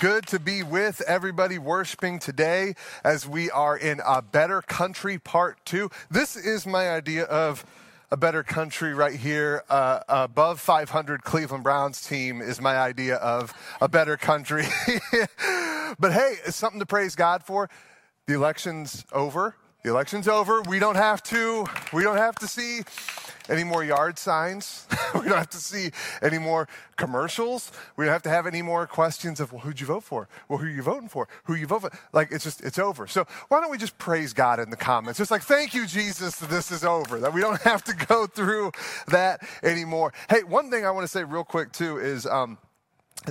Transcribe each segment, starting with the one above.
Good to be with everybody worshiping today as we are in a better country part two. This is my idea of a better country right here. Uh, above 500 Cleveland Browns team is my idea of a better country. but hey, it's something to praise God for. The election's over. The election's over. We don't have to. We don't have to see any more yard signs. we don't have to see any more commercials. We don't have to have any more questions of, well, who'd you vote for? Well, who are you voting for? Who you vote for? Like, it's just, it's over. So why don't we just praise God in the comments? Just like, thank you, Jesus, that this is over, that we don't have to go through that anymore. Hey, one thing I want to say real quick, too, is, um,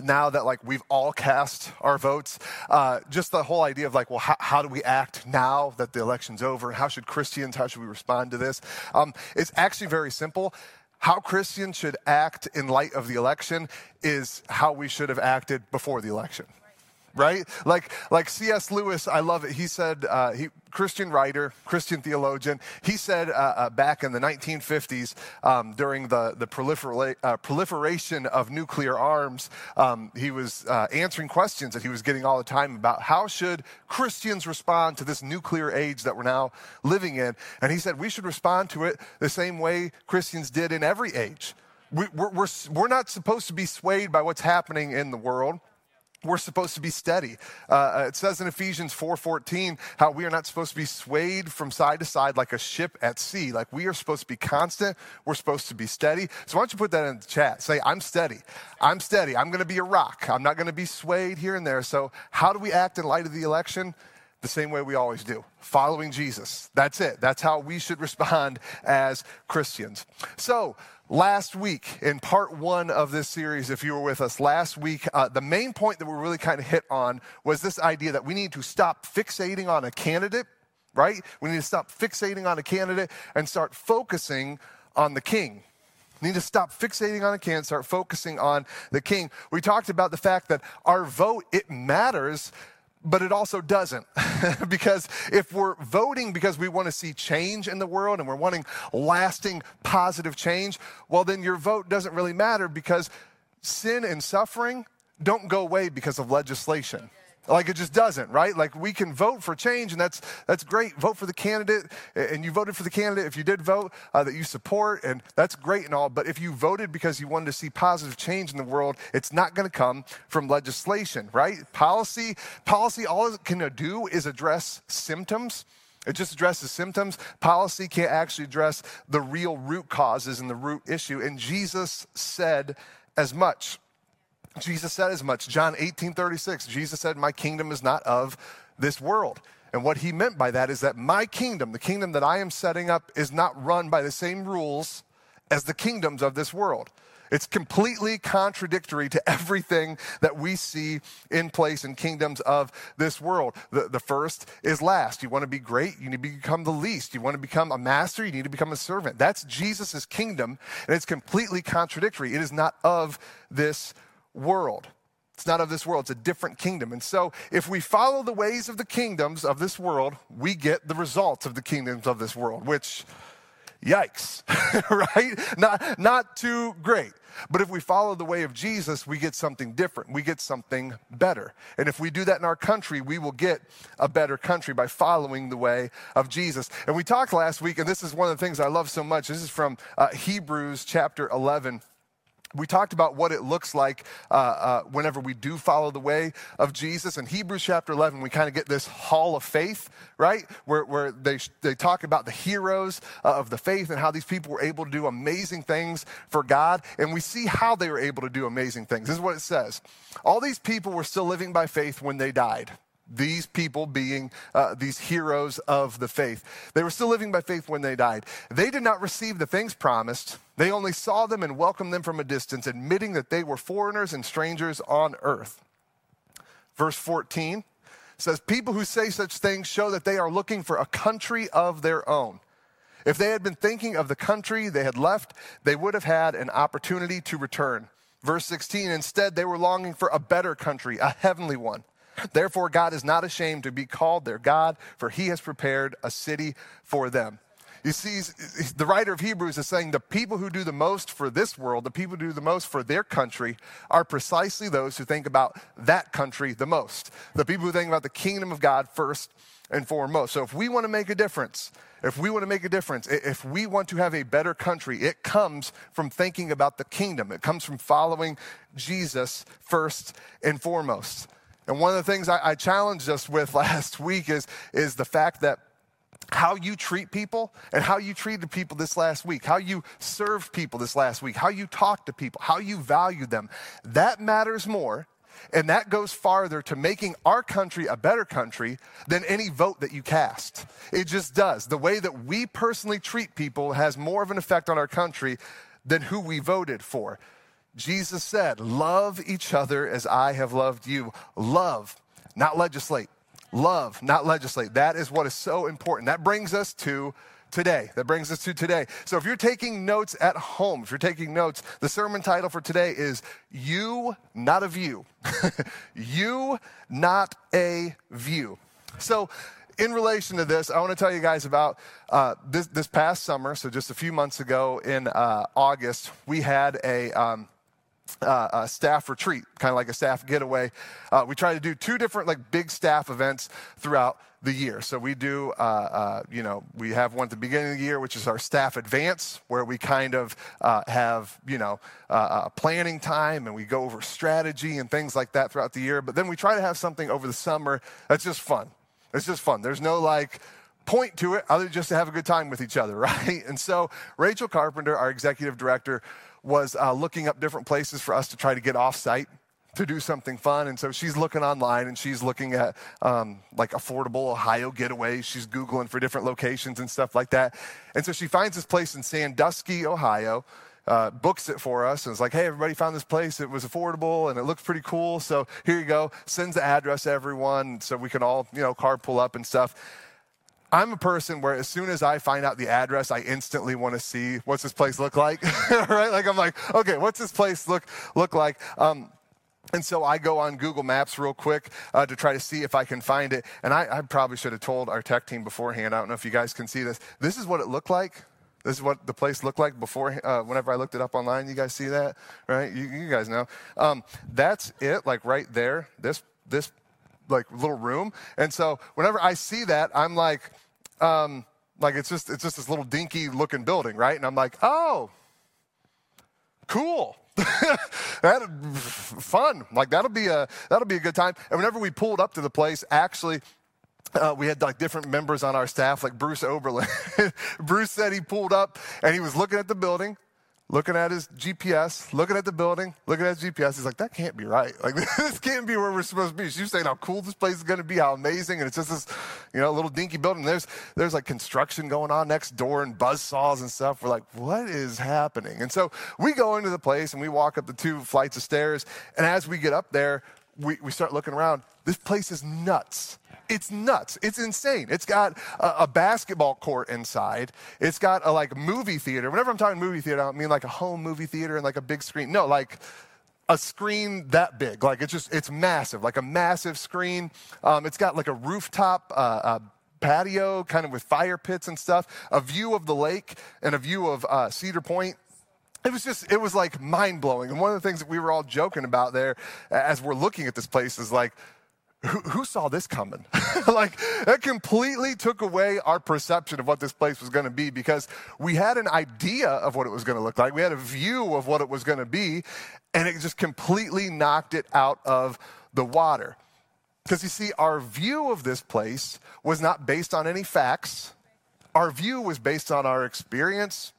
now that like we've all cast our votes uh, just the whole idea of like well how, how, do we act now that the election's over? How should christians how should we respond to this? Um, it's actually very simple. How christians should act in light of the election is how we should have acted before the election right? Like, like C.S. Lewis, I love it. He said, uh, he, Christian writer, Christian theologian, he said uh, uh, back in the 1950s um, during the, the prolifera- uh, proliferation of nuclear arms, um, he was uh, answering questions that he was getting all the time about how should Christians respond to this nuclear age that we're now living in. And he said we should respond to it the same way Christians did in every age. We, we're, we're, we're not supposed to be swayed by what's happening in the world we're supposed to be steady. Uh, uh it says in Ephesians 4:14 how we are not supposed to be swayed from side to side like a ship at sea. Like we are supposed to be constant. We're supposed to be steady. So why don't you put that in the chat? Say, I'm steady. I'm steady. I'm going to be a rock. I'm not going to be swayed here and there. So how do we act in light of the election? The same way we always do, following Jesus. That's it. That's how we should respond as Christians. So, Last week, in part one of this series, if you were with us last week, uh, the main point that we really kind of hit on was this idea that we need to stop fixating on a candidate, right? We need to stop fixating on a candidate and start focusing on the king. We need to stop fixating on a candidate, start focusing on the king. We talked about the fact that our vote, it matters but it also doesn't. because if we're voting because we want to see change in the world and we're wanting lasting positive change, well, then your vote doesn't really matter because sin and suffering don't go away because of legislation. Like it just doesn't, right? Like we can vote for change, and that's that's great. Vote for the candidate, and you voted for the candidate if you did vote uh, that you support, and that's great and all. But if you voted because you wanted to see positive change in the world, it's not going to come from legislation, right? Policy, policy, all it can do is address symptoms. It just addresses symptoms. Policy can't actually address the real root causes and the root issue. And Jesus said as much. Jesus said as much. John 18 36, Jesus said, My kingdom is not of this world. And what he meant by that is that my kingdom, the kingdom that I am setting up, is not run by the same rules as the kingdoms of this world. It's completely contradictory to everything that we see in place in kingdoms of this world. The, the first is last. You want to be great, you need to become the least. You want to become a master, you need to become a servant. That's Jesus' kingdom, and it's completely contradictory. It is not of this world. It's not of this world, it's a different kingdom. And so, if we follow the ways of the kingdoms of this world, we get the results of the kingdoms of this world, which, yikes, right? Not, not too great. But if we follow the way of Jesus, we get something different. We get something better. And if we do that in our country, we will get a better country by following the way of Jesus. And we talked last week, and this is one of the things I love so much. This is from uh, Hebrews chapter 11 we talked about what it looks like uh, uh, whenever we do follow the way of Jesus. In Hebrews chapter 11, we kind of get this hall of faith, right? Where, where they, they talk about the heroes uh, of the faith and how these people were able to do amazing things for God. And we see how they were able to do amazing things. This is what it says All these people were still living by faith when they died. These people being uh, these heroes of the faith. They were still living by faith when they died. They did not receive the things promised. They only saw them and welcomed them from a distance, admitting that they were foreigners and strangers on earth. Verse 14 says, People who say such things show that they are looking for a country of their own. If they had been thinking of the country they had left, they would have had an opportunity to return. Verse 16, instead, they were longing for a better country, a heavenly one. Therefore, God is not ashamed to be called their God, for he has prepared a city for them. You see, the writer of Hebrews is saying the people who do the most for this world, the people who do the most for their country, are precisely those who think about that country the most. The people who think about the kingdom of God first and foremost. So if we want to make a difference, if we want to make a difference, if we want to have a better country, it comes from thinking about the kingdom. It comes from following Jesus first and foremost. And one of the things I, I challenged us with last week is, is the fact that how you treat people and how you treated people this last week, how you served people this last week, how you talk to people, how you value them, that matters more and that goes farther to making our country a better country than any vote that you cast. It just does. The way that we personally treat people has more of an effect on our country than who we voted for. Jesus said, Love each other as I have loved you. Love, not legislate. Love, not legislate. That is what is so important. That brings us to today. That brings us to today. So if you're taking notes at home, if you're taking notes, the sermon title for today is You, Not a View. you, Not a View. So, in relation to this, I want to tell you guys about uh, this, this past summer. So, just a few months ago in uh, August, we had a. Um, uh, a staff retreat, kind of like a staff getaway. Uh, we try to do two different like big staff events throughout the year. So we do, uh, uh, you know, we have one at the beginning of the year, which is our staff advance, where we kind of uh, have, you know, uh, planning time and we go over strategy and things like that throughout the year. But then we try to have something over the summer that's just fun. It's just fun. There's no like, point to it other than just to have a good time with each other, right? And so Rachel Carpenter, our executive director, was uh, looking up different places for us to try to get off site to do something fun. And so she's looking online and she's looking at um, like affordable Ohio getaways. She's Googling for different locations and stuff like that. And so she finds this place in Sandusky, Ohio. Uh, books it for us and it's like, hey, everybody found this place. It was affordable and it looked pretty cool. So here you go. Sends the address to everyone so we can all, you know, carpool up and stuff. I'm a person where as soon as I find out the address, I instantly want to see what's this place look like, right? Like I'm like, okay, what's this place look look like? Um, and so I go on Google Maps real quick uh, to try to see if I can find it. And I, I, probably should have told our tech team beforehand. I don't know if you guys can see this. This is what it looked like. This is what the place looked like before. Uh, whenever I looked it up online, you guys see that, right? You, you guys know. Um, that's it, like right there. This this like little room. And so whenever I see that, I'm like, um, like it's just it's just this little dinky looking building, right? And I'm like, oh, cool that fun. Like that'll be a that'll be a good time. And whenever we pulled up to the place, actually. Uh, we had like different members on our staff, like Bruce Oberlin. Bruce said he pulled up and he was looking at the building, looking at his GPS, looking at the building, looking at his GPS. He's like, that can't be right. Like, this can't be where we're supposed to be. She's saying how cool this place is going to be, how amazing. And it's just this, you know, little dinky building. There's, there's like construction going on next door and buzz saws and stuff. We're like, what is happening? And so we go into the place and we walk up the two flights of stairs. And as we get up there, we, we start looking around. This place is nuts. It's nuts. It's insane. It's got a, a, basketball court inside. It's got a like movie theater. Whenever I'm talking movie theater, I don't mean like a home movie theater and like a big screen. No, like a screen that big. Like it's just, it's massive, like a massive screen. Um, it's got like a rooftop uh, patio, kind of with fire pits and stuff, a view of the lake and a view of uh, Cedar Point it was just it was like mind blowing and one of the things that we were all joking about there as we're looking at this place is like who, saw this coming? like, that completely took away our perception of what this place was going to be because we had an idea of what it was going to look like. We had a view of what it was going to be, and it just completely knocked it out of the water. Because you see, our view of this place was not based on any facts, our view was based on our experience,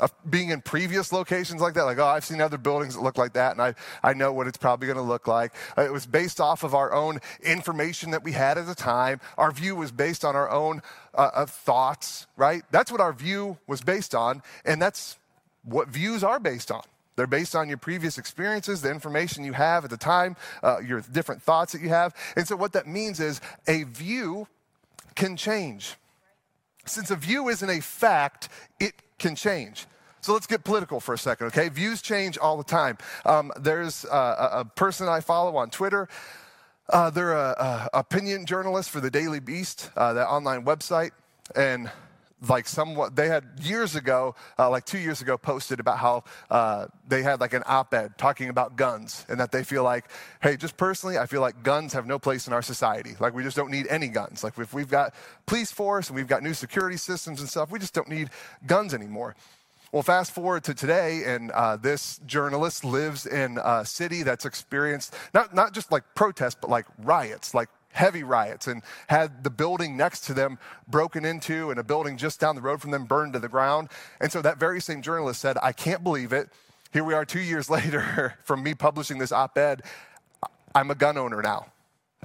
of being in previous locations like that, like, oh, I've seen other buildings that look like that, and I, I know what it's probably going to look like. Uh, it was based off of our own information that we had at the time. Our view was based on our own uh, thoughts, right? That's what our view was based on, and that's what views are based on. They're based on your previous experiences, the information you have at the time, uh, your different thoughts that you have. And so, what that means is a view can change. since a view isn't a fact, it can change. So let's get political for a second, okay? Views change all the time. Um, there's uh, a, person I follow on Twitter. Uh, they're a, a, opinion journalist for the Daily Beast, uh, that online website, and like somewhat they had years ago uh, like two years ago posted about how uh, they had like an op-ed talking about guns and that they feel like hey just personally i feel like guns have no place in our society. Like we just don't need any guns. Like if we've got police force and we've got new security systems and stuff we just don't need guns anymore. Well, fast forward to today, and uh, this journalist lives in a city that's experienced not, not just like protests, but like riots, like heavy riots and had the building next to them broken into and a building just down the road from them burned to the ground. And so that very same journalist said, I can't believe it. Here we are two years later from me publishing this op ed. I'm a gun owner now.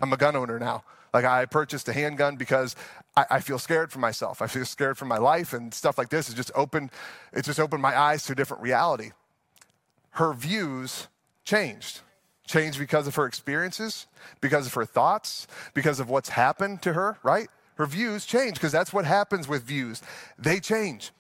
I'm a gun owner now. Like I purchased a handgun because I, I, feel scared for myself. I feel scared for my life and stuff like this. It just opened, it's just opened my eyes to a different reality. Her views changed. Changed because of her experiences, because of her thoughts, because of what's happened to her, right? Her views change because that's what happens with views. They change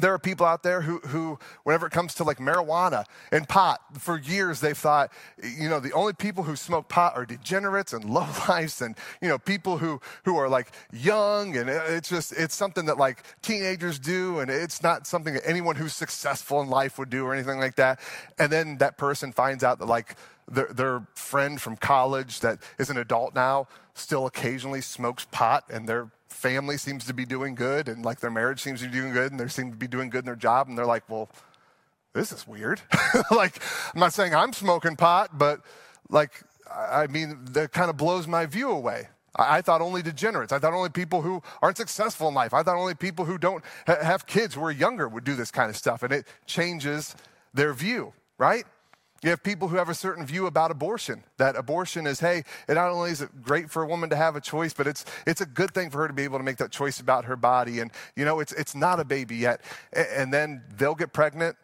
there are people out there who, who, whenever it comes to like marijuana and pot, for years they've thought, you know, the only people who smoke pot are degenerates and lowlifes and, you know, people who, who are like young and uh, it's just, it's something that like teenagers do and it's not something that anyone who's successful in life would do or anything like that. And then that person finds out that like their, their friend from college that is an adult now still occasionally smokes pot and they're family seems to be doing good and like their marriage seems to be doing good and they seem to be doing good in their job and they're like, well, this is weird. like, I'm not saying I'm smoking pot, but like, I mean, that kind of blows my view away. I, I, thought only degenerates. I thought only people who aren't successful in life. I thought only people who don't ha- have kids who are younger would do this kind of stuff. And it changes their view, right? You have people who have a certain view about abortion. That abortion is, hey, it not only is it great for a woman to have a choice, but it's it's a good thing for her to be able to make that choice about her body. And you know, it's it's not a baby yet. And then they'll get pregnant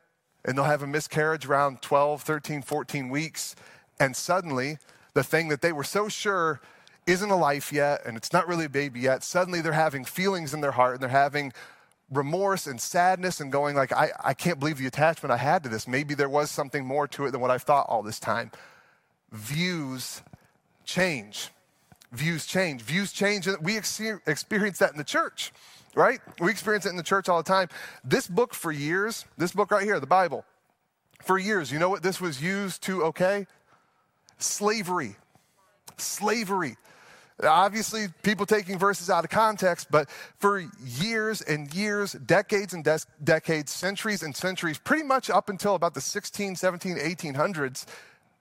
and they'll have a miscarriage around 12, 13, 14 weeks. And suddenly, the thing that they were so sure isn't a life yet and it's not really a baby yet, suddenly they're having feelings in their heart and they're having remorse and sadness and going like I, I can't believe the attachment i had to this. Maybe there was something more to it than what i've thought all this time. Views change. Views change. Views change we experience that in the church right? We experience it in the church all the time. This book for years this book right here the bible for years you know what this was used to okay? Slavery. Slavery Obviously, people taking verses out of context, but for years and years, decades and des- decades, centuries and centuries, pretty much up until about the 16, 17, 1800s,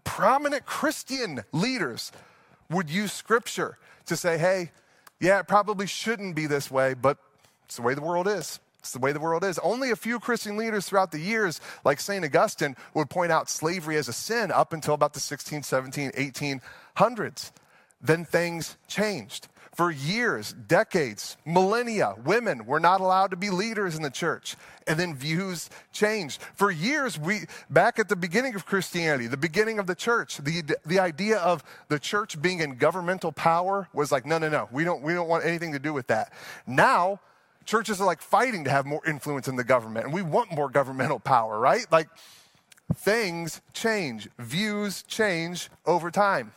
prominent Christian leaders would use scripture to say, hey, yeah, it probably shouldn't be this way, but it's the way the world is. It's the way the world is. Only a few Christian leaders throughout the years, like St. Augustine, would point out slavery as a sin up until about the 16, 17, 1800s then things changed. For years, decades, millennia, women were not allowed to be leaders in the church. And then views changed. For years, we, back at the beginning of Christianity, the beginning of the church, the, the idea of the church being in governmental power was like, no, no, no, we don't, we don't want anything to do with that. Now, churches are like fighting to have more influence in the government, and we want more governmental power, right? Like, things change, views change over time.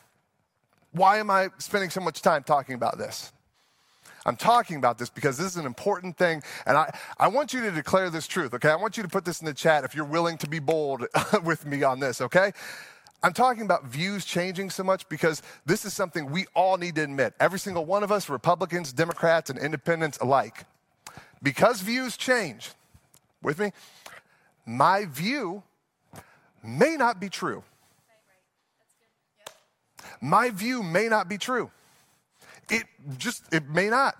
Why am I spending so much time talking about this? I'm talking about this because this is an important thing, and I, I want you to declare this truth, okay? I want you to put this in the chat if you're willing to be bold with me on this, okay? I'm talking about views changing so much because this is something we all need to admit. Every single one of us, Republicans, Democrats, and independents alike. Because views change, with me, my view may not be true my view may not be true. It just, it may not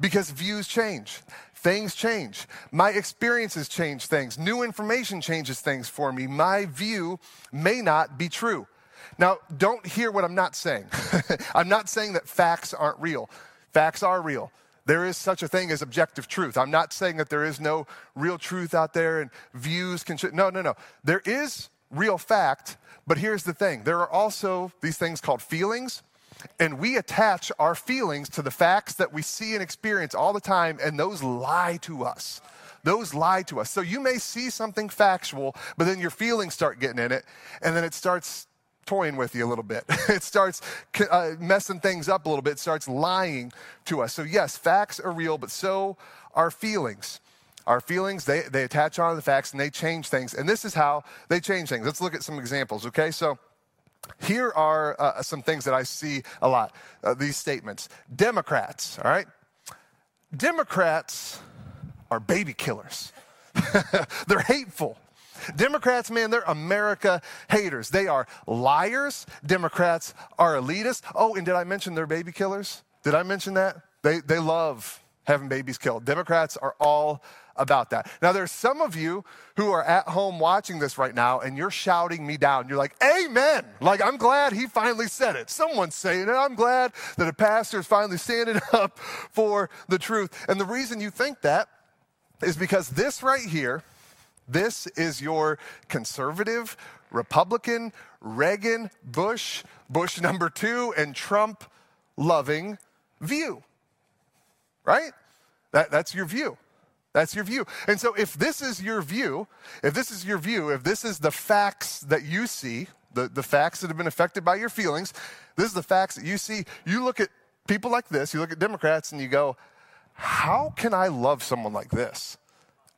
because views change. Things change. My experiences change things. New information changes things for me. My view may not be true. Now, don't hear what I'm not saying. I'm not saying that facts aren't real. Facts are real. There is such a thing as objective truth. I'm not saying that there is no real truth out there and views can. No, no, no. There is real fact, but here's the thing there are also these things called feelings And we attach our feelings to the facts that we see and experience all the time, and those lie to us. Those lie to us. So you may see something factual, but then your feelings start getting in it, and then it starts toying with you a little bit. it starts uh, messing things up a little bit, it starts lying to us. So, yes, facts are real, but so are feelings. Our feelings, they, they attach on to the facts and they change things. And this is how they change things. Let's look at some examples, okay? So, here are uh, some things that I see a lot uh, these statements. Democrats, all right? Democrats are baby killers, they're hateful. Democrats, man, they're America haters. They are liars. Democrats are elitists. Oh, and did I mention they're baby killers? Did I mention that? They, they love having babies killed. Democrats are all about that. Now, there's some of you who are at home watching this right now and you're shouting me down. You're like, Amen. Like, I'm glad he finally said it. Someone's saying it. I'm glad that a pastor is finally standing up for the truth. And the reason you think that is because this right here, this is your conservative, Republican, Reagan, Bush, Bush number two, and Trump loving view. Right? That, that's your view. That's your view. And so, if this is your view, if this is your view, if this is the facts that you see, the, the facts that have been affected by your feelings, this is the facts that you see, you look at people like this, you look at Democrats, and you go, How can I love someone like this?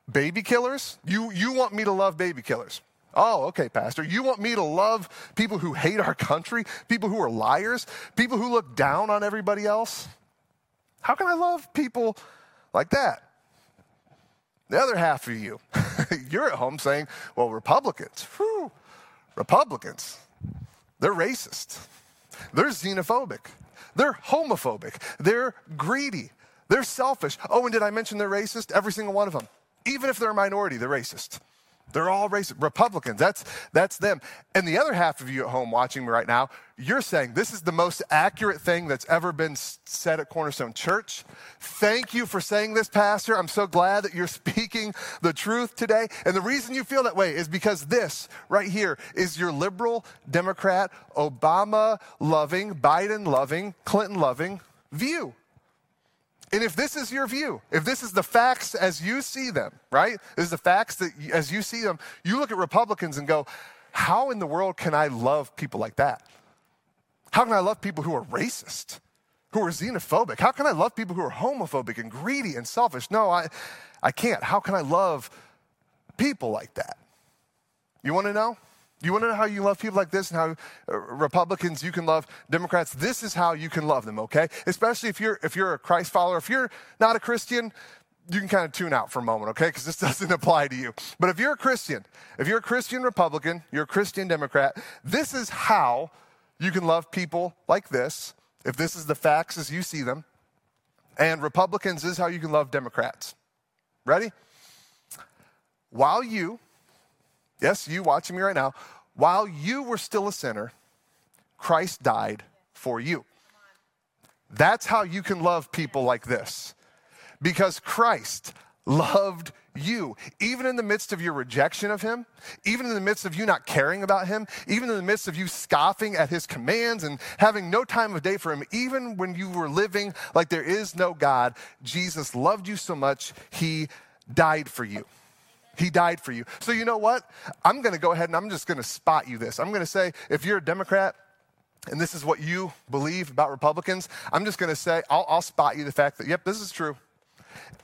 Baby killers? You, you want me to love baby killers? Oh, okay, Pastor. You want me to love people who hate our country, people who are liars, people who look down on everybody else? How can I love people like that? The other half of you, you're at home saying, well, Republicans, whew, Republicans, they're racist, they're xenophobic, they're homophobic, they're greedy, they're selfish. Oh, and did I mention they're racist? Every single one of them. Even if they're a minority, they're racist. They're all racist. Republicans, that's, that's them. And the other half of you at home watching me right now, you're saying this is the most accurate thing that's ever been said at Cornerstone Church. Thank you for saying this, Pastor. I'm so glad that you're speaking the truth today. And the reason you feel that way is because this right here is your liberal, Democrat, Obama loving, Biden loving, Clinton loving view. And if this is your view, if this is the facts as you see them, right? This is the facts that as you see them, you look at Republicans and go, how in the world can I love people like that? How can I love people who are racist, who are xenophobic? How can I love people who are homophobic and greedy and selfish? No, I, I can't. How can I love people like that? You want to know? You want to know how you love people like this and how uh, Republicans you can love Democrats? This is how you can love them, okay? Especially if you're if you're a Christ follower. If you're not a Christian, you can kind of tune out for a moment, okay? Because this doesn't apply to you. But if you're a Christian, if you're a Christian Republican, you're a Christian Democrat, this is how you can love people like this. If this is the facts as you see them, and Republicans is how you can love Democrats. Ready? While you Yes, you watching me right now. While you were still a sinner, Christ died for you. That's how you can love people like this. Because Christ loved you. Even in the midst of your rejection of him, even in the midst of you not caring about him, even in the midst of you scoffing at his commands and having no time of day for him, even when you were living like there is no God, Jesus loved you so much, he died for you. He died for you. So, you know what? I'm going to go ahead and I'm just going to spot you this. I'm going to say, if you're a Democrat, and this is what you believe about Republicans, I'm just going to say, I'll, I'll, spot you the fact that, yep, this is true.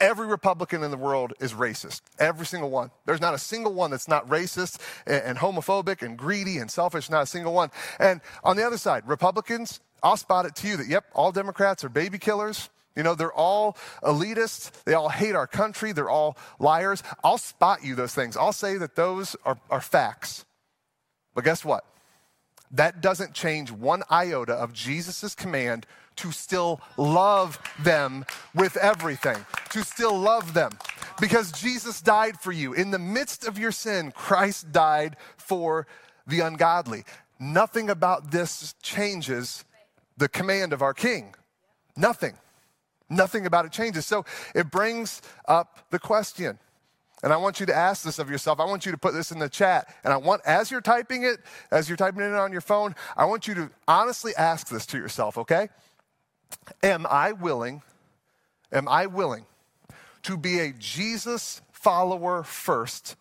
Every Republican in the world is racist. Every single one. There's not a single one that's not racist and, and homophobic and greedy and selfish, not a single one. And on the other side, Republicans, I'll spot it to you that, yep, all Democrats are baby killers. You know, they're all elitists. They all hate our country. They're all liars. I'll spot you those things. I'll say that those are, are facts. But guess what? That doesn't change one iota of Jesus' command to still love them with everything, to still love them. Because Jesus died for you. In the midst of your sin, Christ died for the ungodly. Nothing about this changes the command of our King. Nothing. Nothing about it changes. So it brings up the question And I want you to ask this of yourself. I want you to put this in the chat. And I want, as you're typing it, as you're typing it on your phone, I want you to honestly ask this to yourself, okay? Am I willing, am I willing to be a Jesus follower first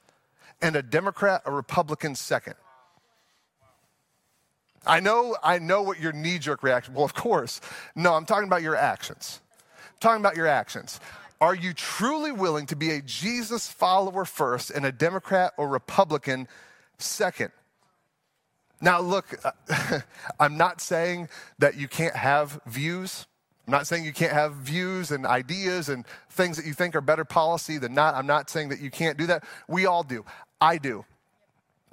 and a Democrat a Republican second? I know, I know what your knee jerk reaction. Well, of course. No, I'm talking about your actions. Talking about your actions. Are you truly willing to be a Jesus follower first and a Democrat or Republican second? Now, look, uh, I'm not saying that you can't have views. I'm not saying you can't have views and ideas and things that you think are better policy than not. I'm not saying that you can't do that. We all do. I do.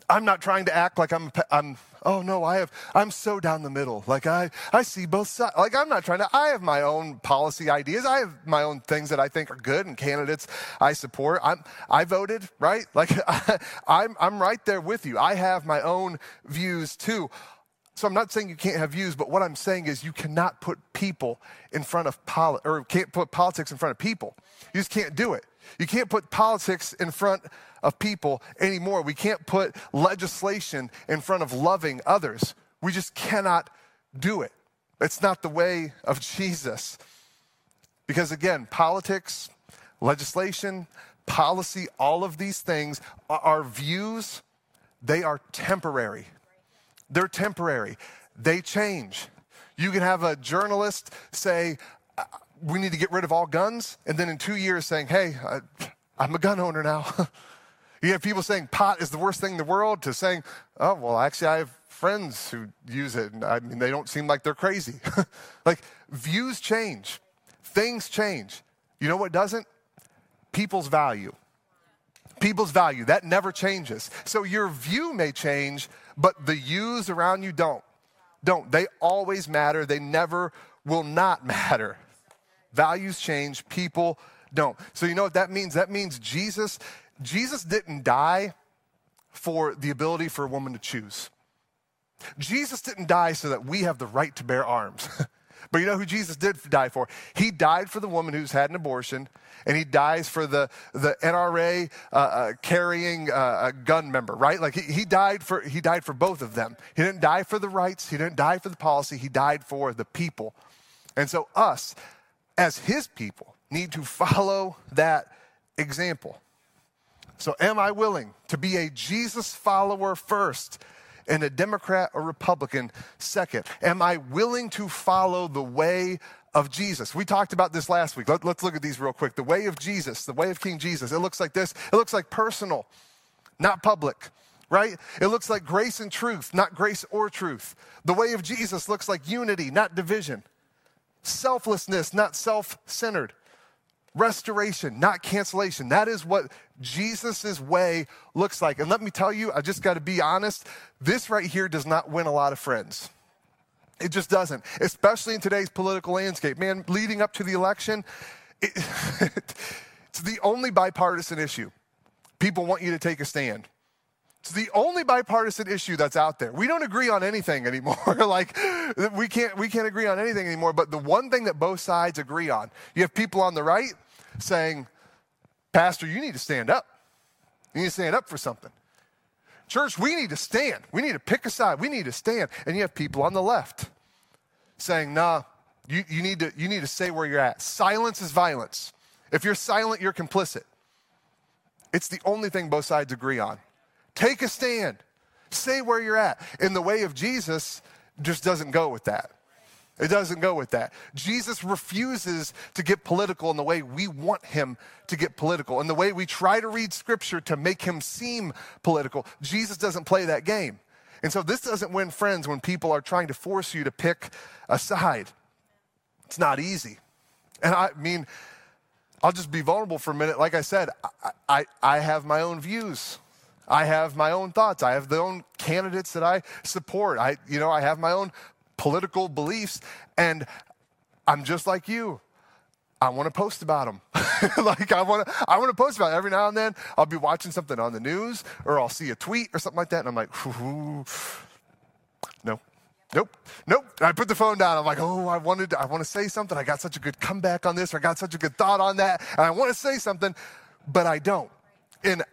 I'm not trying to act like I'm, I'm oh no, I have, I'm so down the middle. Like I, I see both sides. Like I'm not trying to, I have my own policy ideas. I have my own things that I think are good and candidates I support. I'm, I voted, right? Like I, I'm, I'm right there with you. I have my own views too. So I'm not saying you can't have views, but what I'm saying is you cannot put people in front of poli- or can't put politics in front of people. You just can't do it. You can't put politics in front of people anymore. We can't put legislation in front of loving others. We just cannot do it. It's not the way of Jesus. Because again, politics, legislation, policy, all of these things, our views, they are temporary. They're temporary. They change. You can have a journalist say, we need to get rid of all guns, and then in two years saying, hey, I, I'm a gun owner now. you have people saying pot is the worst thing in the world to saying, oh, well, actually, I have friends who use it, and I mean, they don't seem like they're crazy. like, views change, things change. You know what doesn't? People's value. People's value, that never changes. So your view may change, but the yous around you don't. Don't. They always matter. They never will not matter. Values change, people don't. So you know what that means? That means Jesus Jesus didn't die for the ability for a woman to choose. Jesus didn't die so that we have the right to bear arms. but you know who Jesus did die for? He died for the woman who's had an abortion, and he dies for the, the NRA uh, uh, carrying uh, a gun member, right? Like he, he, died for, he died for both of them. He didn't die for the rights, he didn't die for the policy, he died for the people. And so, us, as his people, need to follow that example. So, am I willing to be a Jesus follower first and a Democrat or Republican second? Am I willing to follow the way of Jesus? We talked about this last week. Let, us look at these real quick. The way of Jesus, the way of King Jesus. It looks like this it looks like personal, not public right? It looks like grace and truth, not grace or truth. The way of Jesus looks like unity, not division. Selflessness, not self centered restoration, not cancellation. That is what Jesus' way looks like. And let me tell you, I just got to be honest, this right here does not win a lot of friends. It just doesn't, especially in today's political landscape. Man, leading up to the election, it, it's the only bipartisan issue. People want you to take a stand. It's the only bipartisan issue that's out there. We don't agree on anything anymore. like we can't we can't agree on anything anymore, but the one thing that both sides agree on. You have people on the right saying, "Pastor, you need to stand up. You need to stand up for something." Church, we need to stand. We need to pick a side. We need to stand. And you have people on the left saying, "Nah, you, you need to you need to say where you're at. Silence is violence. If you're silent, you're complicit." It's the only thing both sides agree on. Take a stand. Say where you're at. In the way of Jesus, just doesn't go with that. It doesn't go with that. Jesus refuses to get political in the way we want him to get political, in the way we try to read scripture to make him seem political. Jesus doesn't play that game. And so this doesn't win friends when people are trying to force you to pick a side. It's not easy. And I mean, I'll just be vulnerable for a minute. Like I said, I, I, I have my own views. I have my own thoughts. I have the own candidates that I support. I, you know, I have my own political beliefs, and I'm just like you. I want to post about them. like I want to, I want to post about it. Every now and then, I'll be watching something on the news, or I'll see a tweet or something like that, and I'm like, no, nope, nope. And I put the phone down. I'm like, oh, I wanted, to, I want to say something. I got such a good comeback on this, or I got such a good thought on that, and I want to say something, but I don't And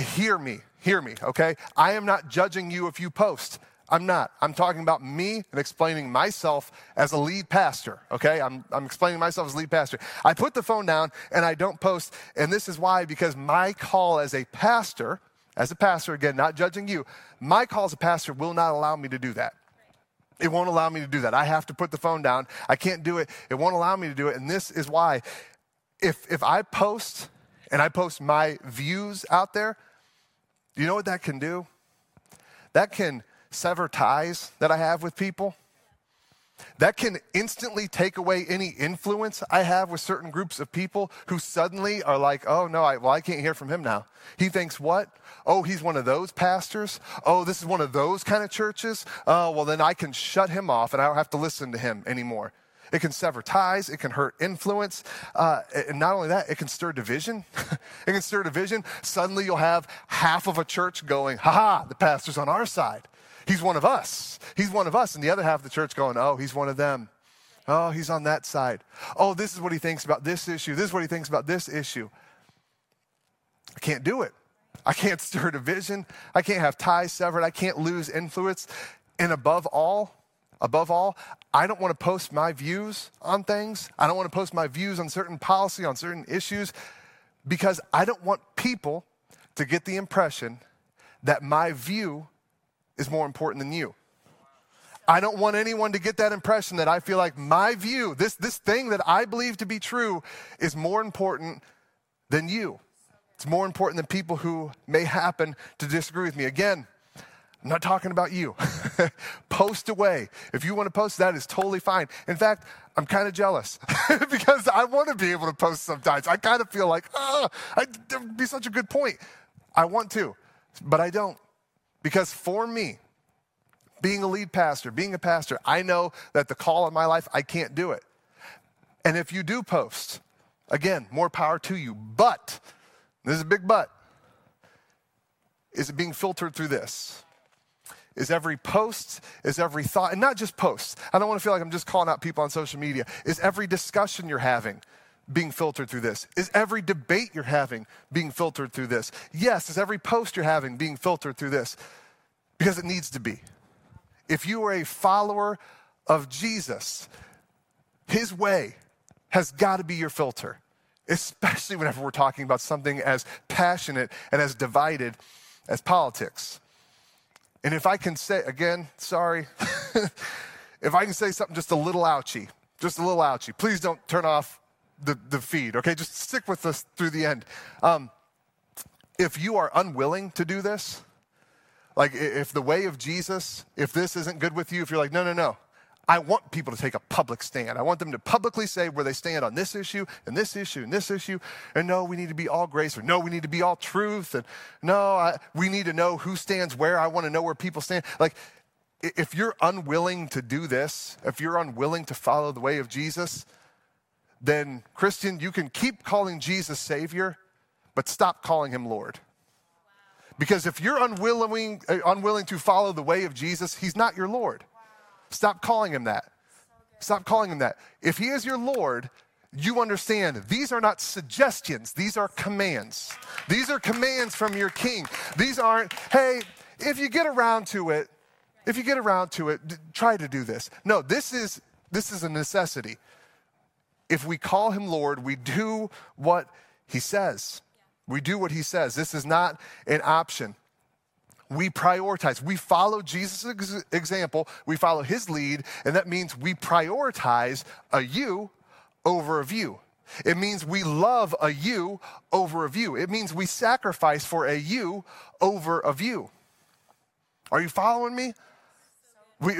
hear me, hear me, okay? I am not judging you if you post. I'm not. I'm talking about me and explaining myself as a lead pastor, okay? I'm, I'm explaining myself as lead pastor. I put the phone down and I don't post, and this is why, because my call as a pastor, as a pastor, again, not judging you, my call as a pastor will not allow me to do that. It won't allow me to do that. I have to put the phone down. I can't do it. It won't allow me to do it. And this is why if, if I post and I post my views out there, you know what that can do? That can sever ties that I have with people. That can instantly take away any influence I have with certain groups of people who suddenly are like, oh no, I, well, I can't hear from him now. He thinks what? Oh, he's one of those pastors? Oh, this is one of those kind of churches? Oh, well, then I can shut him off and I don't have to listen to him anymore. It can sever ties. It can hurt influence. Uh, and not only that, it can stir division. it can stir division. Suddenly you'll have half of a church going, ha ha, the pastor's on our side. He's one of us. He's one of us. And the other half of the church going, oh, he's one of them. Oh, he's on that side. Oh, this is what he thinks about this issue. This is what he thinks about this issue. I can't do it. I can't stir division. I can't have ties severed. I can't lose influence. And above all, above all, I don't want to post my views on things. I don't want to post my views on certain policy, on certain issues, because I don't want people to get the impression that my view is more important than you. I don't want anyone to get that impression that I feel like my view, this, this thing that I believe to be true, is more important than you. It's more important than people who may happen to disagree with me. Again, I'm not talking about you. post away. If you want to post, that is totally fine. In fact, I'm kind of jealous because I want to be able to post sometimes. I kind of feel like, oh, I, that would be such a good point. I want to, but I don't. Because for me, being a lead pastor, being a pastor, I know that the call of my life, I can't do it. And if you do post, again, more power to you. But, this is a big but, is it being filtered through this? Is every post, is every thought, and not just posts. I don't want to feel like I'm just calling out people on social media. Is every discussion you're having being filtered through this? Is every debate you're having being filtered through this? Yes, is every post you're having being filtered through this? Because it needs to be. If you are a follower of Jesus, his way has got to be your filter, especially whenever we're talking about something as passionate and as divided as politics. And if I can say, again, sorry, if I can say something just a little ouchy, just a little ouchy, please don't turn off the, the feed, okay? Just stick with us through the end. Um, if you are unwilling to do this, like if the way of Jesus, if this isn't good with you, if you're like, no, no, no, I want people to take a public stand. I want them to publicly say where they stand on this issue and this issue and this issue. And no, we need to be all grace, or no, we need to be all truth. And no, I, we need to know who stands where. I want to know where people stand. Like, if you're unwilling to do this, if you're unwilling to follow the way of Jesus, then, Christian, you can keep calling Jesus Savior, but stop calling him Lord. Because if you're unwilling, uh, unwilling to follow the way of Jesus, he's not your Lord. Stop calling him that. Stop calling him that. If he is your Lord, you understand these are not suggestions, these are commands. These are commands from your king. These aren't, hey, if you get around to it, if you get around to it, try to do this. No, this is this is a necessity if we call him Lord, we do what he says. We do what he says. This is not an option. We prioritize. We follow Jesus' example. We follow his lead, and that means we prioritize a you over a view. It means we love a you over a view. It means we sacrifice for a you over a view. Are you following me? We,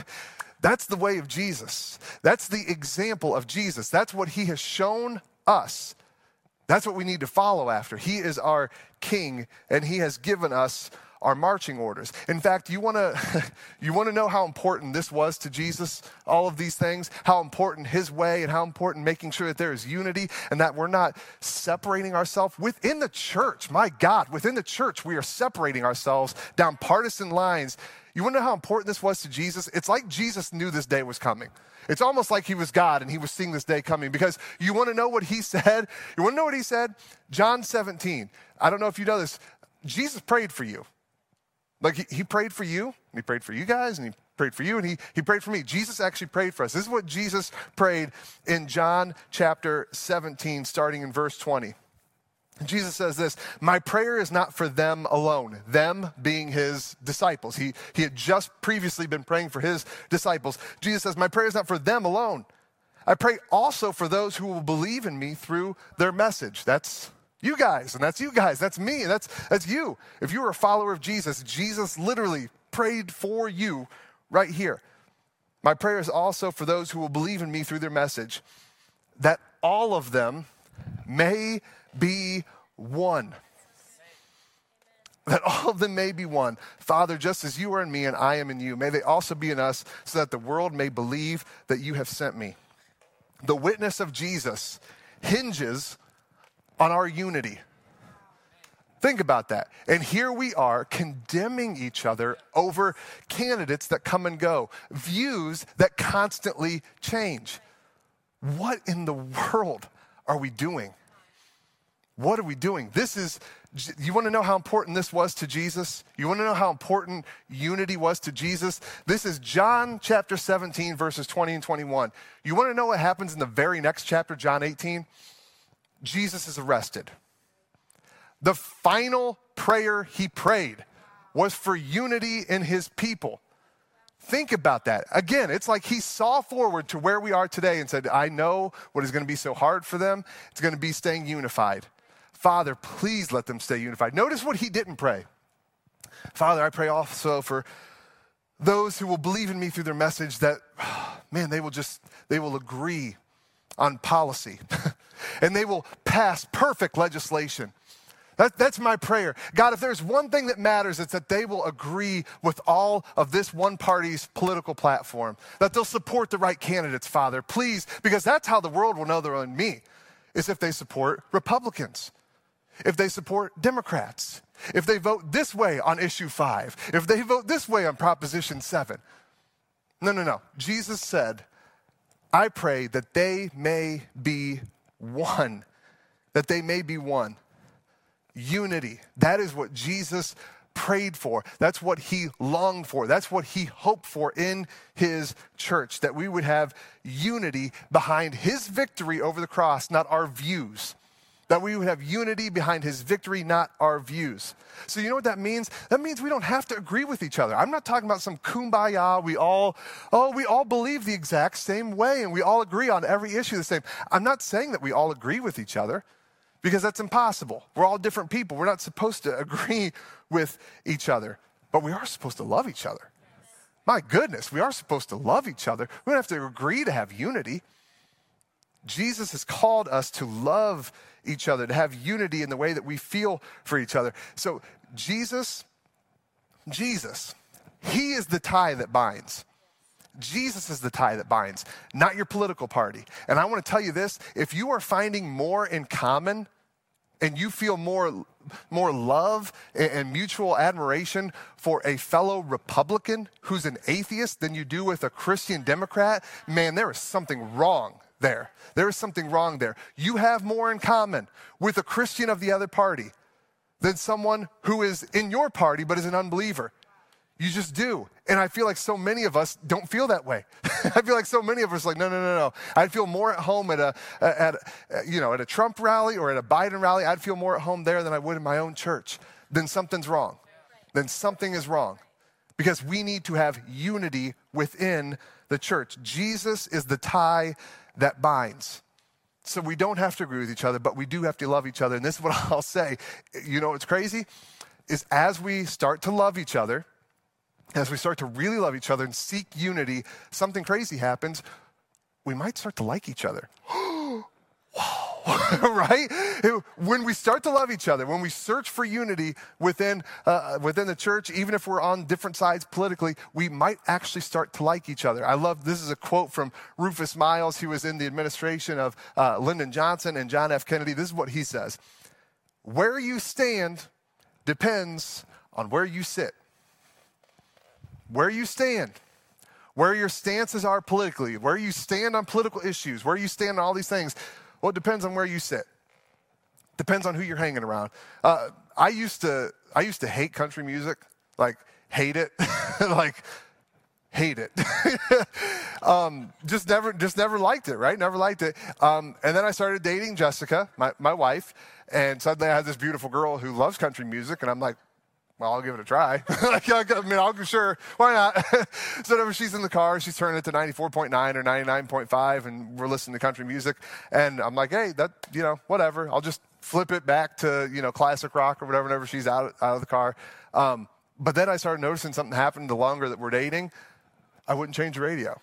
That's the way of Jesus. That's the example of Jesus. That's what he has shown us. That's what we need to follow after. He is our king and he has given us our marching orders. In fact, you want to you want to know how important this was to Jesus, all of these things, how important his way and how important making sure that there is unity and that we're not separating ourselves within the church. My God, within the church we are separating ourselves down partisan lines You want to know how important this was to Jesus? It's like Jesus knew this day was coming. It's almost like he was God and he was seeing this day coming because you want to know what he said? You want to know what he said? John 17. I don't know if you know this. Jesus prayed for you. Like he, he prayed for you, and he prayed for you guys, and he prayed for you, and he, he prayed for me. Jesus actually prayed for us. This is what Jesus prayed in John chapter 17, starting in verse 20. Jesus says this My prayer is not for them alone, them being his disciples. He, he had just previously been praying for his disciples. Jesus says, My prayer is not for them alone. I pray also for those who will believe in me through their message. That's you guys, and that's you guys, that's me, that's, that's you. If you are a follower of Jesus, Jesus literally prayed for you right here. My prayer is also for those who will believe in me through their message, that all of them may be one. That all of them may be one. Father, just as you are in me and I am in you, may they also be in us, so that the world may believe that you have sent me. The witness of Jesus hinges on our unity. Think about that. And here we are condemning each other over candidates that come and go, views that constantly change. What in the world are we doing? What are we doing? This is, you want to know how important this was to Jesus? You want to know how important unity was to Jesus? This is John chapter 17, verses 20 and 21. You want to know what happens in the very next chapter, John 18? Jesus is arrested. The final prayer he prayed was for unity in his people. Think about that. Again, it's like he saw forward to where we are today and said, I know what is going to be so hard for them. It's going to be staying unified. Father, please let them stay unified. Notice what he didn't pray. Father, I pray also for those who will believe in me through their message that, man, they will just, they will agree on policy and they will pass perfect legislation. That, that's my prayer. God, if there's one thing that matters, it's that they will agree with all of this one party's political platform, that they'll support the right candidates, Father, please, because that's how the world will know they're on me, is if they support Republicans if they support Democrats, if they vote this way on issue five, if they vote this way on Proposition seven. No, no, no. Jesus said, I pray that they may be one, that they may be one. Unity. That is what Jesus prayed for. That's what he longed for. That's what he hoped for in his church, that we would have unity behind his victory over the cross, not our views that we would have unity behind his victory, not our views. So, you know what that means? That means we don't have to agree with each other. I'm not talking about some kumbaya, we all, oh, we all believe the exact same way and we all agree on every issue the same. I'm not saying that we all agree with each other because that's impossible. We're all different people. We're not supposed to agree with each other, but we are supposed to love each other. My goodness, we are supposed to love each other. We don't have to agree to have unity. Jesus has called us to love each other, to have unity in the way that we feel for each other. So, Jesus, Jesus, He is the tie that binds. Jesus is the tie that binds, not your political party. And I want to tell you this if you are finding more in common and you feel more, more love and mutual admiration for a fellow Republican who's an atheist than you do with a Christian Democrat, man, there is something wrong there. There is something wrong there. You have more in common with a Christian of the other party than someone who is in your party but is an unbeliever. You just do. And I feel like so many of us don't feel that way. I feel like so many of us like, no, no, no, no. I'd feel more at home at a, at, you know, at a Trump rally or at a Biden rally. I'd feel more at home there than I would in my own church. Then something's wrong. Then something is wrong. Because we need to have unity within the church. Jesus is the tie that binds. So we don't have to agree with each other, but we do have to love each other. And this is what I'll say. You know what's crazy? Is as we start to love each other, as we start to really love each other and seek unity, something crazy happens. We might start to like each other. right? When we start to love each other, when we search for unity within, uh, within the church, even if we're on different sides politically, we might actually start to like each other. I love this is a quote from Rufus Miles, who was in the administration of uh, Lyndon Johnson and John F. Kennedy. This is what he says Where you stand depends on where you sit. where you stand, where your stances are politically, where you stand on political issues, where you stand on all these things, well, it depends on where you sit. Depends on who you're hanging around. Uh, I used to I used to hate country music, like hate it, like hate it. um, just never just never liked it, right? Never liked it. Um, and then I started dating Jessica, my, my wife, and suddenly I had this beautiful girl who loves country music, and I'm like, well, I'll give it a try. I mean, I'll sure, why not? so whenever she's in the car, she's turning it to 94.9 or 99.5, and we're listening to country music. And I'm like, hey, that, you know, whatever. I'll just flip it back to, you know, classic rock or whatever whenever she's out, out of the car. Um, but then I started noticing something happened the longer that we're dating. I wouldn't change the radio.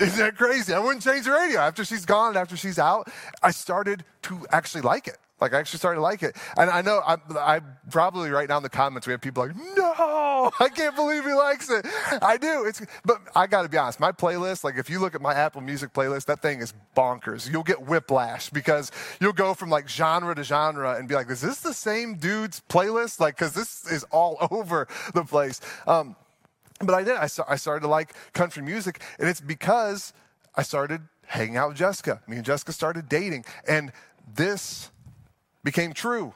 Isn't that crazy? I wouldn't change the radio. After she's gone, after she's out, I started to actually like it. Like I actually started to like it. And I know I, I probably right now in the comments we have people like, no, I can't believe he likes it. I do. It's but I got to be honest. My playlist, like if you look at my Apple Music playlist, that thing is bonkers. You'll get whiplash because you'll go from like genre to genre and be like, is this the same dude's playlist? Like because this is all over the place. Um, but I did. I, I started to like country music, and it's because I started hanging out with Jessica. Me and Jessica started dating, and this became true.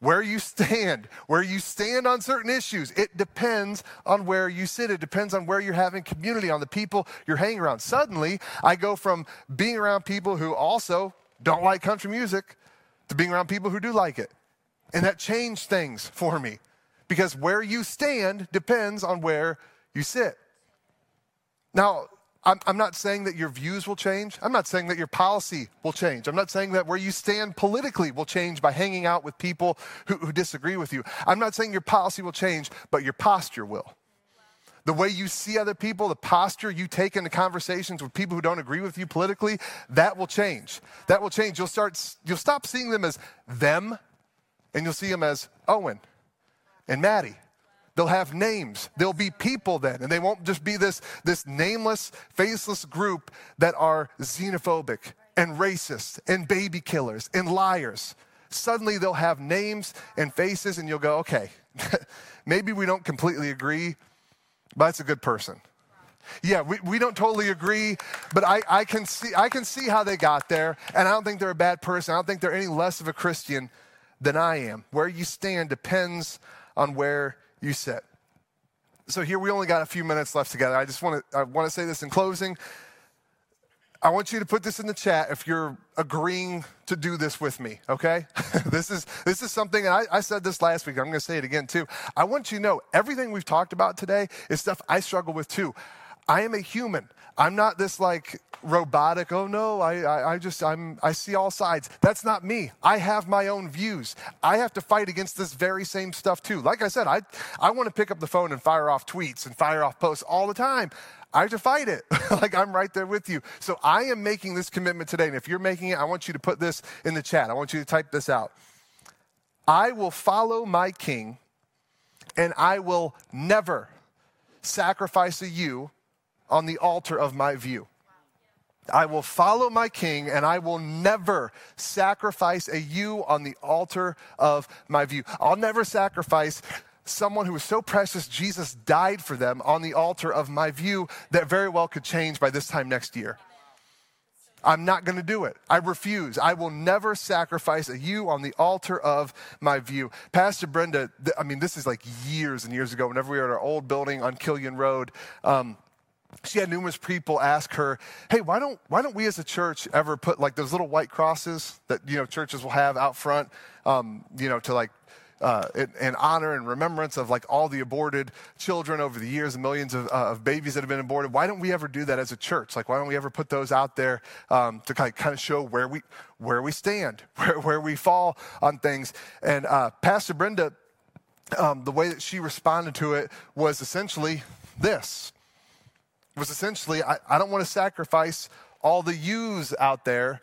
Where you stand, where you stand on certain issues, it depends on where you sit. It depends on where you're having community, on the people you're hanging around. Suddenly, I go from being around people who also don't like country music to being around people who do like it. And that changed things for me because where you stand depends on where you sit. Now, I'm, I'm, not saying that your views will change. I'm not saying that your policy will change. I'm not saying that where you stand politically will change by hanging out with people who, who disagree with you. I'm not saying your policy will change, but your posture will. The way you see other people, the posture you take into conversations with people who don't agree with you politically, that will change. That will change. You'll start you'll stop seeing them as them and you'll see them as Owen and Maddie They'll have names. They'll be people then. And they won't just be this, this nameless, faceless group that are xenophobic and racist and baby killers and liars. Suddenly they'll have names and faces, and you'll go, okay, maybe we don't completely agree, but it's a good person. Yeah, we, we don't totally agree, but I, I, can see, I can see how they got there, and I don't think they're a bad person. I don't think they're any less of a Christian than I am. Where you stand depends on where you sit. So here we only got a few minutes left together. I just want to I want to say this in closing. I want you to put this in the chat if you're agreeing to do this with me, okay? this is this is something, and I, I said this last week, I'm gonna say it again too. I want you to know everything we've talked about today is stuff I struggle with too. I am a human. I'm not this like robotic, oh no, I, I, I, just, I'm, I see all sides. That's not me. I have my own views. I have to fight against this very same stuff too. Like I said, I, I want to pick up the phone and fire off tweets and fire off posts all the time. I have to fight it. like I'm right there with you. So I am making this commitment today. And if you're making it, I want you to put this in the chat. I want you to type this out. I will follow my king and I will never sacrifice a you on the altar of my view. I will follow my king and I will never sacrifice a you on the altar of my view. I'll never sacrifice someone who was so precious, Jesus died for them on the altar of my view that very well could change by this time next year. I'm not going to do it. I refuse. I will never sacrifice a you on the altar of my view. Pastor Brenda, I mean, this is like years and years ago, whenever we were at our old building on Killian Road. Um, she had numerous people ask her, "Hey, why don't why don't we as a church ever put like those little white crosses that you know churches will have out front, um, you know, to like uh, in, honor and remembrance of like all the aborted children over the years millions of, uh, of, babies that have been aborted. Why don't we ever do that as a church? Like, why don't we ever put those out there um, to kind of, kind of show where we where we stand, where, where we fall on things? And uh, Pastor Brenda, um, the way that she responded to it was essentially this was essentially I, I don't want to sacrifice all the yous out there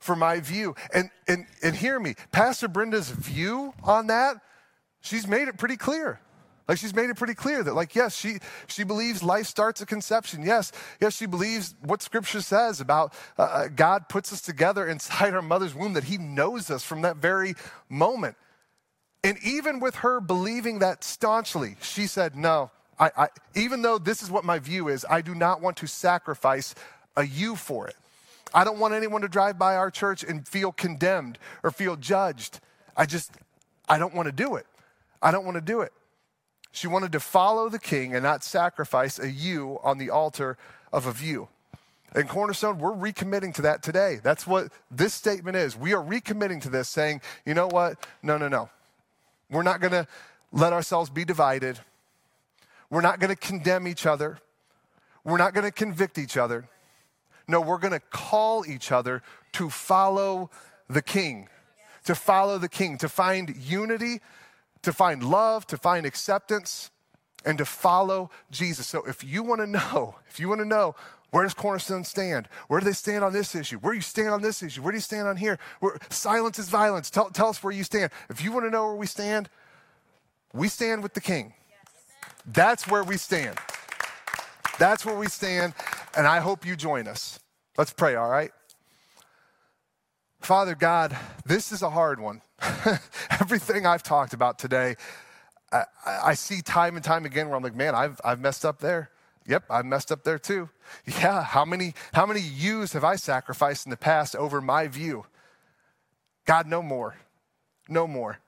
for my view. And, and, and hear me, Pastor Brenda's view on that, she's made it pretty clear. Like she's made it pretty clear that, like, yes, she she believes life starts at conception. Yes, yes, she believes what Scripture says about uh, uh God puts us together inside our mother's womb. That He knows us from that very moment. And even with her believing that staunchly, she said, "No, I, I, even though this is what my view is, I do not want to sacrifice a you for it. I don't want anyone to drive by our church and feel condemned or feel judged. I just, I don't want to do it. I don't want to do it. She wanted to follow the king and not sacrifice a you on the altar of a view. And Cornerstone, we're recommitting to that today. That's what this statement is. We are recommitting to this, saying, you know what? No, no, no. We're not going to let ourselves be divided. We're not going to condemn each other. We're not going to convict each other. No, we're going to call each other to follow the king, to follow the king, to find unity, to find love, to find acceptance, and to follow Jesus. So if you want to know, if you want to know where does Cornerstone stand? Where do they stand on this issue? Where do you stand on this issue? Where do you stand on here? Where, silence is violence. Tell, tell us where you stand. If you want to know where we stand, we stand with the King. That's where we stand. That's where we stand, and I hope you join us. Let's pray, all right? Father God, this is a hard one. Everything I've talked about today, I, I, see time and time again where I'm like, man, I've, I've messed up there. Yep, I've messed up there too. Yeah, how many, how many yous have I sacrificed in the past over my view? God, no more. No more.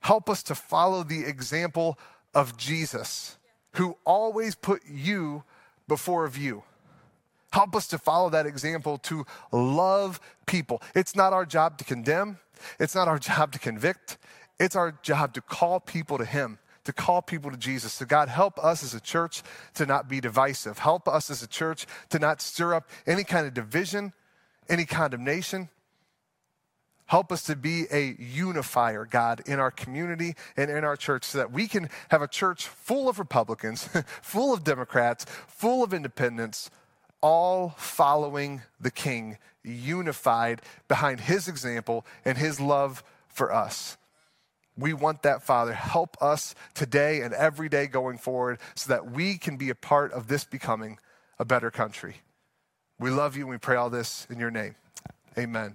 Help us to follow the example of Jesus, who always put you before view. Help us to follow that example to love people. It's not our job to condemn, it's not our job to convict, it's our job to call people to Him. To call people to Jesus. So, God, help us as a church to not be divisive. Help us as a church to not stir up any kind of division, any condemnation. Help us to be a unifier, God, in our community and in our church so that we can have a church full of Republicans, full of Democrats, full of independents, all following the King, unified behind his example and his love for us. We want that, Father. Help us today and every day going forward so that we can be a part of this becoming a better country. We love you and we pray all this in your name. Amen.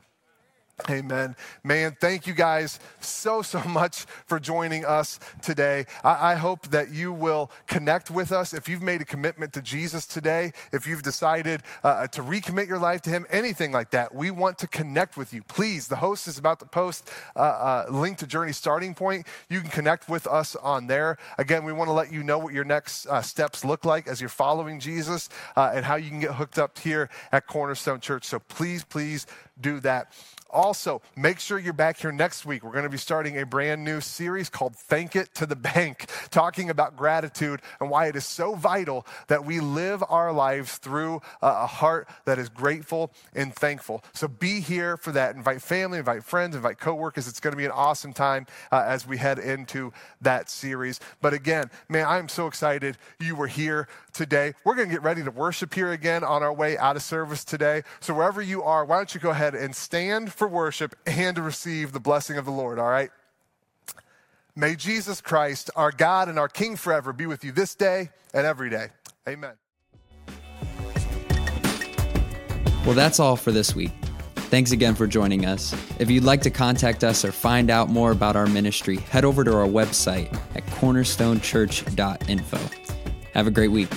Amen. Man, thank you guys so, so much for joining us today. I, I, hope that you will connect with us. If you've made a commitment to Jesus today, if you've decided uh, to recommit your life to Him, anything like that, we want to connect with you. Please, the host is about to post a uh, uh, link to Journey Starting Point. You can connect with us on there. Again, we want to let you know what your next uh, steps look like as you're following Jesus uh, and how you can get hooked up here at Cornerstone Church. So please, please do that. Also, make sure you're back here next week. We're going to be starting a brand new series called Thank It to the Bank, talking about gratitude and why it is so vital that we live our lives through a heart that is grateful and thankful. So be here for that. Invite family, invite friends, invite coworkers. It's going to be an awesome time uh, as we head into that series. But again, man, I'm so excited you were here today. We're going to get ready to worship here again on our way out of service today. So wherever you are, why don't you go ahead and stand for worship and to receive the blessing of the Lord, all right? May Jesus Christ, our God and our King forever, be with you this day and every day. Amen. Well, that's all for this week. Thanks again for joining us. If you'd like to contact us or find out more about our ministry, head over to our website at cornerstonechurch.info. Have a great week.